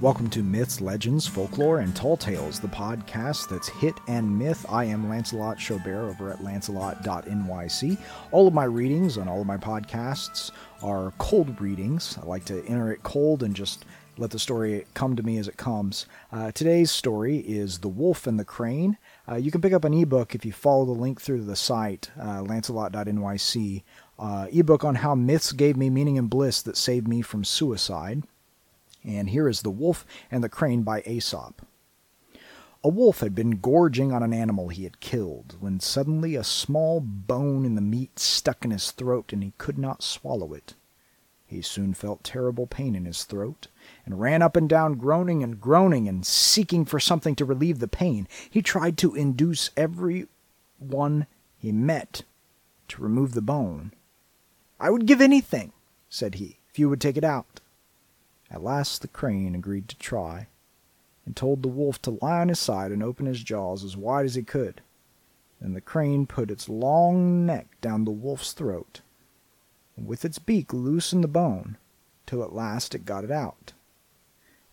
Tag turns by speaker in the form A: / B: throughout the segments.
A: Welcome to Myths, Legends, Folklore, and Tall Tales, the podcast that's hit and myth. I am Lancelot Schaubert over at lancelot.nyc. All of my readings on all of my podcasts are cold readings. I like to enter it cold and just let the story come to me as it comes. Uh, today's story is The Wolf and the Crane. Uh, you can pick up an ebook if you follow the link through the site, uh, lancelot.nyc. Uh, ebook on how myths gave me meaning and bliss that saved me from suicide. And here is The Wolf and the Crane by Aesop. A wolf had been gorging on an animal he had killed, when suddenly a small bone in the meat stuck in his throat and he could not swallow it. He soon felt terrible pain in his throat, and ran up and down groaning and groaning and seeking for something to relieve the pain. He tried to induce every one he met to remove the bone. I would give anything, said he, if you would take it out. At last the crane agreed to try, and told the wolf to lie on his side and open his jaws as wide as he could. Then the crane put its long neck down the wolf's throat, and with its beak loosened the bone, till at last it got it out.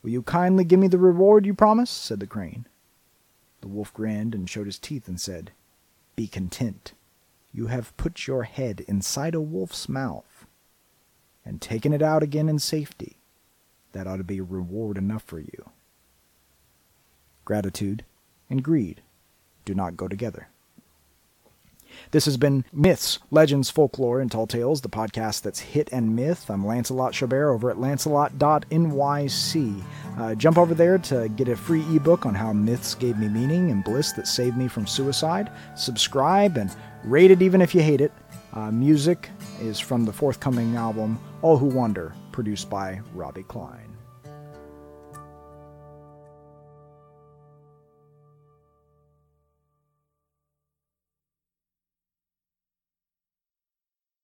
A: Will you kindly give me the reward you promised? said the crane. The wolf grinned and showed his teeth and said, Be content. You have put your head inside a wolf's mouth, and taken it out again in safety that ought to be reward enough for you. Gratitude and greed do not go together. This has been Myths, Legends, Folklore, and Tall Tales, the podcast that's hit and myth. I'm Lancelot Schaubert over at lancelot.nyc. Uh, jump over there to get a free ebook on how myths gave me meaning and bliss that saved me from suicide. Subscribe and rate it even if you hate it. Uh, music is from the forthcoming album All Who Wander, produced by Robbie Klein.